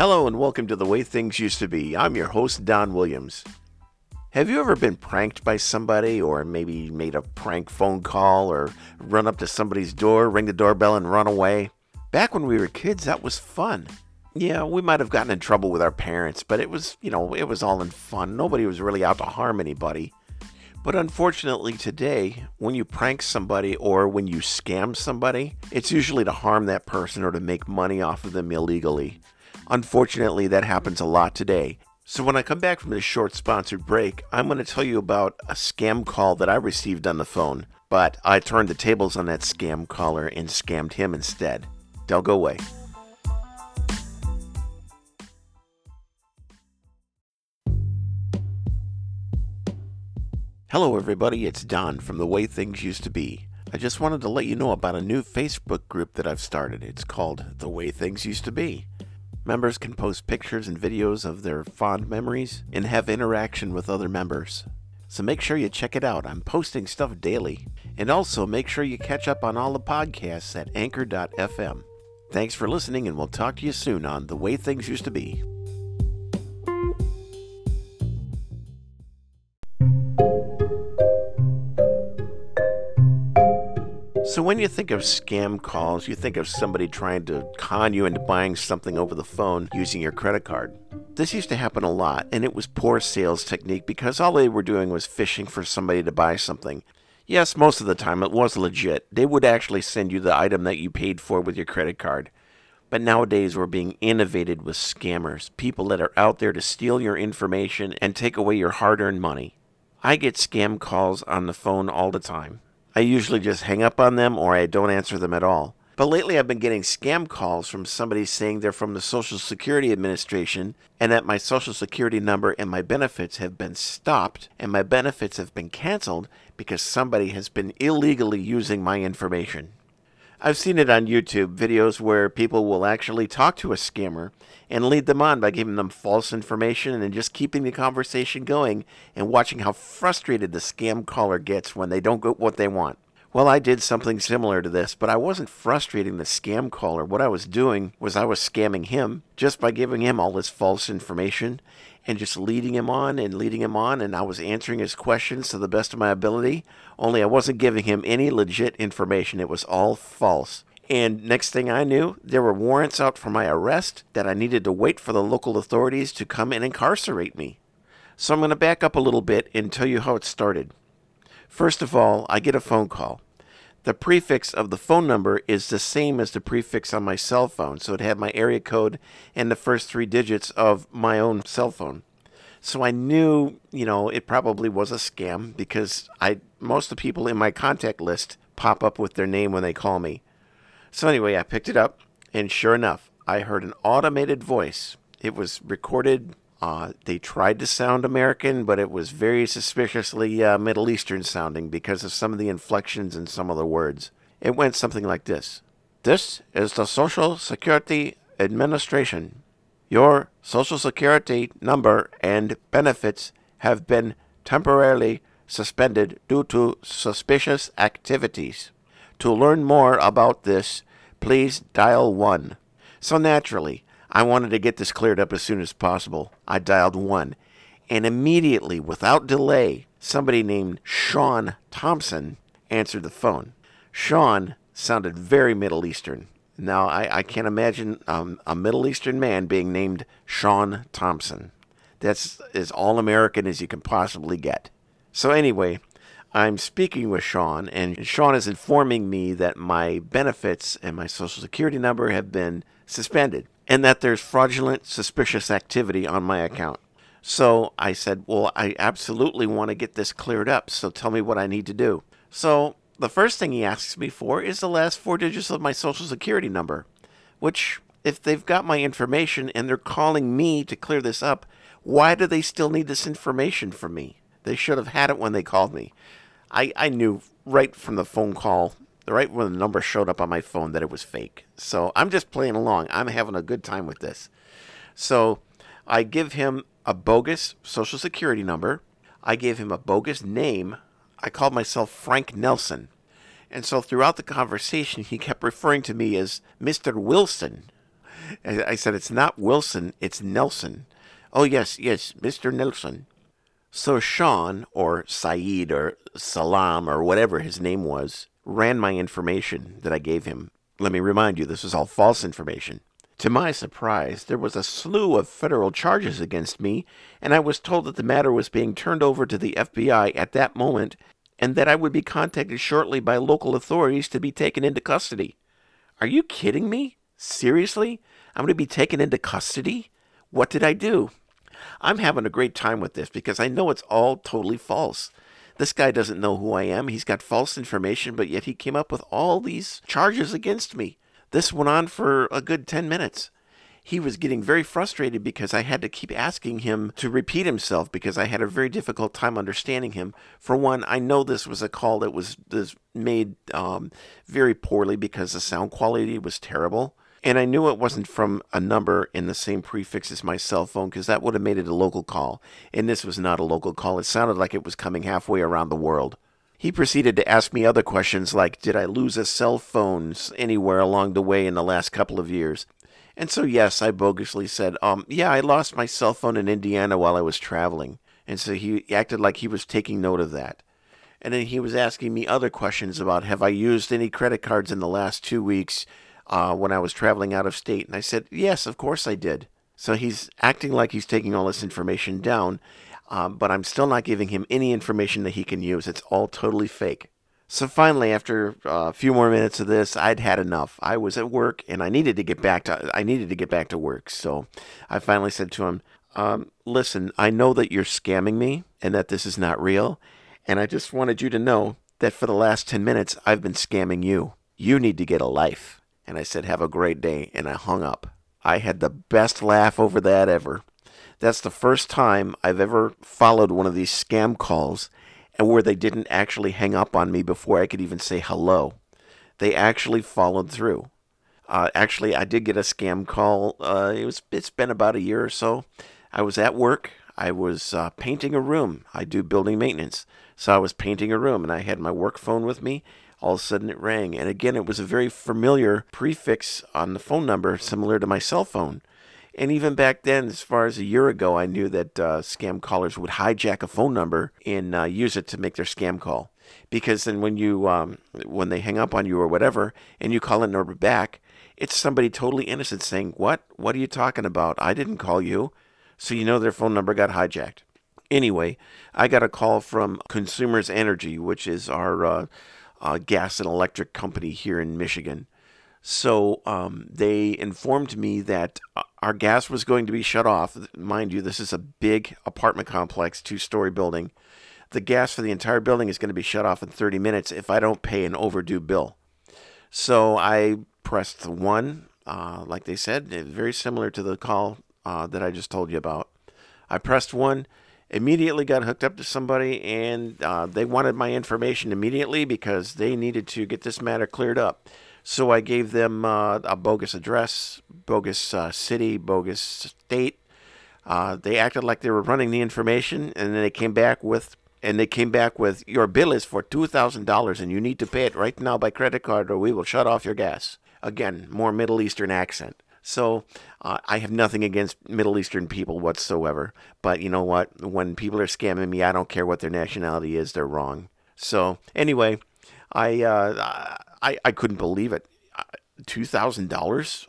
Hello and welcome to The Way Things Used to Be. I'm your host, Don Williams. Have you ever been pranked by somebody, or maybe made a prank phone call, or run up to somebody's door, ring the doorbell, and run away? Back when we were kids, that was fun. Yeah, we might have gotten in trouble with our parents, but it was, you know, it was all in fun. Nobody was really out to harm anybody. But unfortunately, today, when you prank somebody or when you scam somebody, it's usually to harm that person or to make money off of them illegally. Unfortunately, that happens a lot today. So, when I come back from this short sponsored break, I'm going to tell you about a scam call that I received on the phone, but I turned the tables on that scam caller and scammed him instead. Don't go away. Hello, everybody. It's Don from The Way Things Used to Be. I just wanted to let you know about a new Facebook group that I've started. It's called The Way Things Used to Be. Members can post pictures and videos of their fond memories and have interaction with other members. So make sure you check it out. I'm posting stuff daily. And also make sure you catch up on all the podcasts at anchor.fm. Thanks for listening, and we'll talk to you soon on The Way Things Used to Be. So, when you think of scam calls, you think of somebody trying to con you into buying something over the phone using your credit card. This used to happen a lot, and it was poor sales technique because all they were doing was fishing for somebody to buy something. Yes, most of the time it was legit. They would actually send you the item that you paid for with your credit card. But nowadays we're being inundated with scammers, people that are out there to steal your information and take away your hard earned money. I get scam calls on the phone all the time. I usually just hang up on them or I don't answer them at all. But lately I've been getting scam calls from somebody saying they're from the Social Security Administration and that my Social Security number and my benefits have been stopped and my benefits have been canceled because somebody has been illegally using my information. I've seen it on YouTube videos where people will actually talk to a scammer and lead them on by giving them false information and just keeping the conversation going and watching how frustrated the scam caller gets when they don't get what they want. Well, I did something similar to this, but I wasn't frustrating the scam caller. What I was doing was I was scamming him just by giving him all this false information and just leading him on and leading him on. And I was answering his questions to the best of my ability, only I wasn't giving him any legit information. It was all false. And next thing I knew, there were warrants out for my arrest that I needed to wait for the local authorities to come and incarcerate me. So I'm going to back up a little bit and tell you how it started. First of all, I get a phone call. The prefix of the phone number is the same as the prefix on my cell phone, so it had my area code and the first three digits of my own cell phone. So I knew, you know, it probably was a scam because I most of the people in my contact list pop up with their name when they call me. So anyway, I picked it up, and sure enough, I heard an automated voice. It was recorded. Uh, they tried to sound American, but it was very suspiciously uh, Middle Eastern sounding because of some of the inflections in some of the words. It went something like this This is the Social Security Administration. Your Social Security number and benefits have been temporarily suspended due to suspicious activities. To learn more about this, please dial 1. So naturally, I wanted to get this cleared up as soon as possible. I dialed 1, and immediately, without delay, somebody named Sean Thompson answered the phone. Sean sounded very Middle Eastern. Now, I, I can't imagine um, a Middle Eastern man being named Sean Thompson. That's as all American as you can possibly get. So, anyway, I'm speaking with Sean, and Sean is informing me that my benefits and my Social Security number have been suspended and that there's fraudulent, suspicious activity on my account. So I said, Well, I absolutely want to get this cleared up, so tell me what I need to do. So the first thing he asks me for is the last four digits of my Social Security number, which, if they've got my information and they're calling me to clear this up, why do they still need this information from me? They should have had it when they called me. I, I knew right from the phone call right when the number showed up on my phone that it was fake. So I'm just playing along. I'm having a good time with this. So I give him a bogus social security number. I gave him a bogus name. I called myself Frank Nelson. And so throughout the conversation, he kept referring to me as Mr. Wilson. I, I said, It's not Wilson, it's Nelson. Oh, yes, yes, Mr. Nelson. So Sean, or Saeed, or Salam, or whatever his name was, ran my information that I gave him. Let me remind you, this was all false information. To my surprise, there was a slew of federal charges against me, and I was told that the matter was being turned over to the FBI at that moment, and that I would be contacted shortly by local authorities to be taken into custody. Are you kidding me? Seriously? I'm going to be taken into custody? What did I do? I'm having a great time with this because I know it's all totally false. This guy doesn't know who I am. He's got false information, but yet he came up with all these charges against me. This went on for a good 10 minutes. He was getting very frustrated because I had to keep asking him to repeat himself because I had a very difficult time understanding him. For one, I know this was a call that was, made um, very poorly because the sound quality was terrible. And I knew it wasn't from a number in the same prefix as my cell phone because that would have made it a local call. And this was not a local call. It sounded like it was coming halfway around the world. He proceeded to ask me other questions like Did I lose a cell phone anywhere along the way in the last couple of years? And so, yes, I bogusly said, um, Yeah, I lost my cell phone in Indiana while I was traveling. And so he acted like he was taking note of that. And then he was asking me other questions about Have I used any credit cards in the last two weeks? Uh, when I was traveling out of state. And I said, Yes, of course I did. So he's acting like he's taking all this information down, um, but I'm still not giving him any information that he can use. It's all totally fake. So finally, after uh, a few more minutes of this, I'd had enough. I was at work and I needed to get back to I needed to get back to work. So I finally said to him, um, "Listen, I know that you're scamming me and that this is not real, and I just wanted you to know that for the last ten minutes I've been scamming you. You need to get a life." And I said, Have a great day. And I hung up. I had the best laugh over that ever. That's the first time I've ever followed one of these scam calls and where they didn't actually hang up on me before I could even say hello. They actually followed through. Uh, actually, I did get a scam call. Uh, it was it's been about a year or so. I was at work. I was uh, painting a room. I do building maintenance, so I was painting a room, and I had my work phone with me, all of a sudden it rang. And again, it was a very familiar prefix on the phone number, similar to my cell phone. And even back then, as far as a year ago, I knew that uh, scam callers would hijack a phone number and uh, use it to make their scam call. Because then when you um, when they hang up on you or whatever, and you call a number back, it's somebody totally innocent saying, "What? What are you talking about? I didn't call you." So you know their phone number got hijacked. Anyway, I got a call from Consumers Energy, which is our uh, uh, gas and electric company here in Michigan. So um, they informed me that uh, our gas was going to be shut off. Mind you, this is a big apartment complex, two story building. The gas for the entire building is going to be shut off in 30 minutes if I don't pay an overdue bill. So I pressed one, uh, like they said, very similar to the call uh, that I just told you about. I pressed one immediately got hooked up to somebody and uh, they wanted my information immediately because they needed to get this matter cleared up. So I gave them uh, a bogus address, bogus uh, city, bogus state. Uh, they acted like they were running the information, and then they came back with, and they came back with, your bill is for two thousand dollars, and you need to pay it right now by credit card, or we will shut off your gas. Again, more Middle Eastern accent. So uh, I have nothing against Middle Eastern people whatsoever. But you know what? When people are scamming me, I don't care what their nationality is. They're wrong. So anyway, I uh, I, I couldn't believe it. Uh, two thousand uh, dollars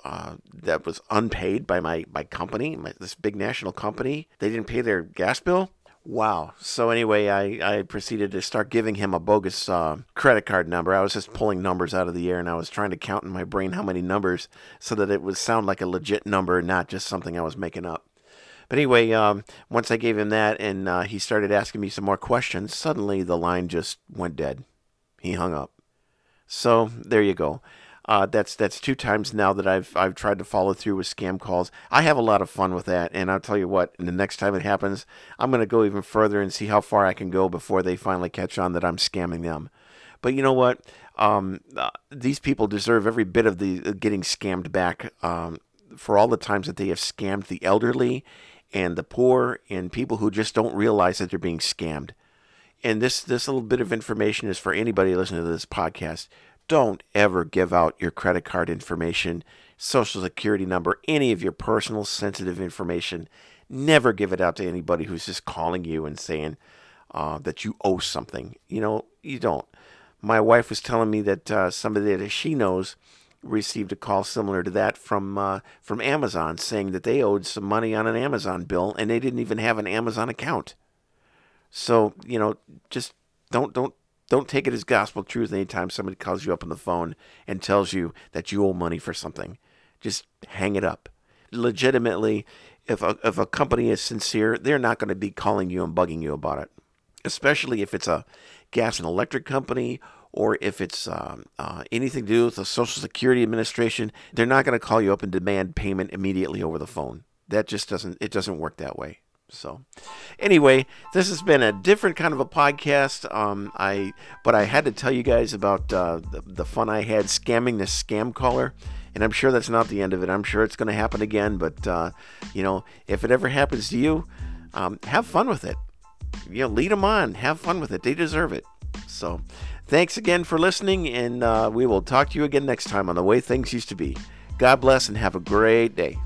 that was unpaid by my my company, my, this big national company. They didn't pay their gas bill. Wow. So anyway, I, I proceeded to start giving him a bogus uh, credit card number. I was just pulling numbers out of the air, and I was trying to count in my brain how many numbers so that it would sound like a legit number, not just something I was making up. But anyway, um, once I gave him that, and uh, he started asking me some more questions, suddenly the line just went dead. He hung up. So there you go. Uh, that's that's two times now that I've I've tried to follow through with scam calls. I have a lot of fun with that, and I'll tell you what. the next time it happens, I'm going to go even further and see how far I can go before they finally catch on that I'm scamming them. But you know what? Um, uh, these people deserve every bit of the uh, getting scammed back um, for all the times that they have scammed the elderly and the poor and people who just don't realize that they're being scammed. And this this little bit of information is for anybody listening to this podcast don't ever give out your credit card information, social security number, any of your personal sensitive information. Never give it out to anybody who's just calling you and saying uh, that you owe something. You know, you don't. My wife was telling me that uh, somebody that she knows received a call similar to that from uh, from Amazon saying that they owed some money on an Amazon bill and they didn't even have an Amazon account. So you know, just don't don't don't take it as gospel truth anytime somebody calls you up on the phone and tells you that you owe money for something. Just hang it up. Legitimately, if a, if a company is sincere, they're not going to be calling you and bugging you about it. Especially if it's a gas and electric company or if it's um, uh, anything to do with the Social Security Administration, they're not going to call you up and demand payment immediately over the phone. That just doesn't it doesn't work that way. So, anyway, this has been a different kind of a podcast. Um, I but I had to tell you guys about uh, the, the fun I had scamming this scam caller, and I'm sure that's not the end of it. I'm sure it's going to happen again. But uh, you know, if it ever happens to you, um, have fun with it. You know, lead them on. Have fun with it. They deserve it. So, thanks again for listening, and uh, we will talk to you again next time on the way things used to be. God bless and have a great day.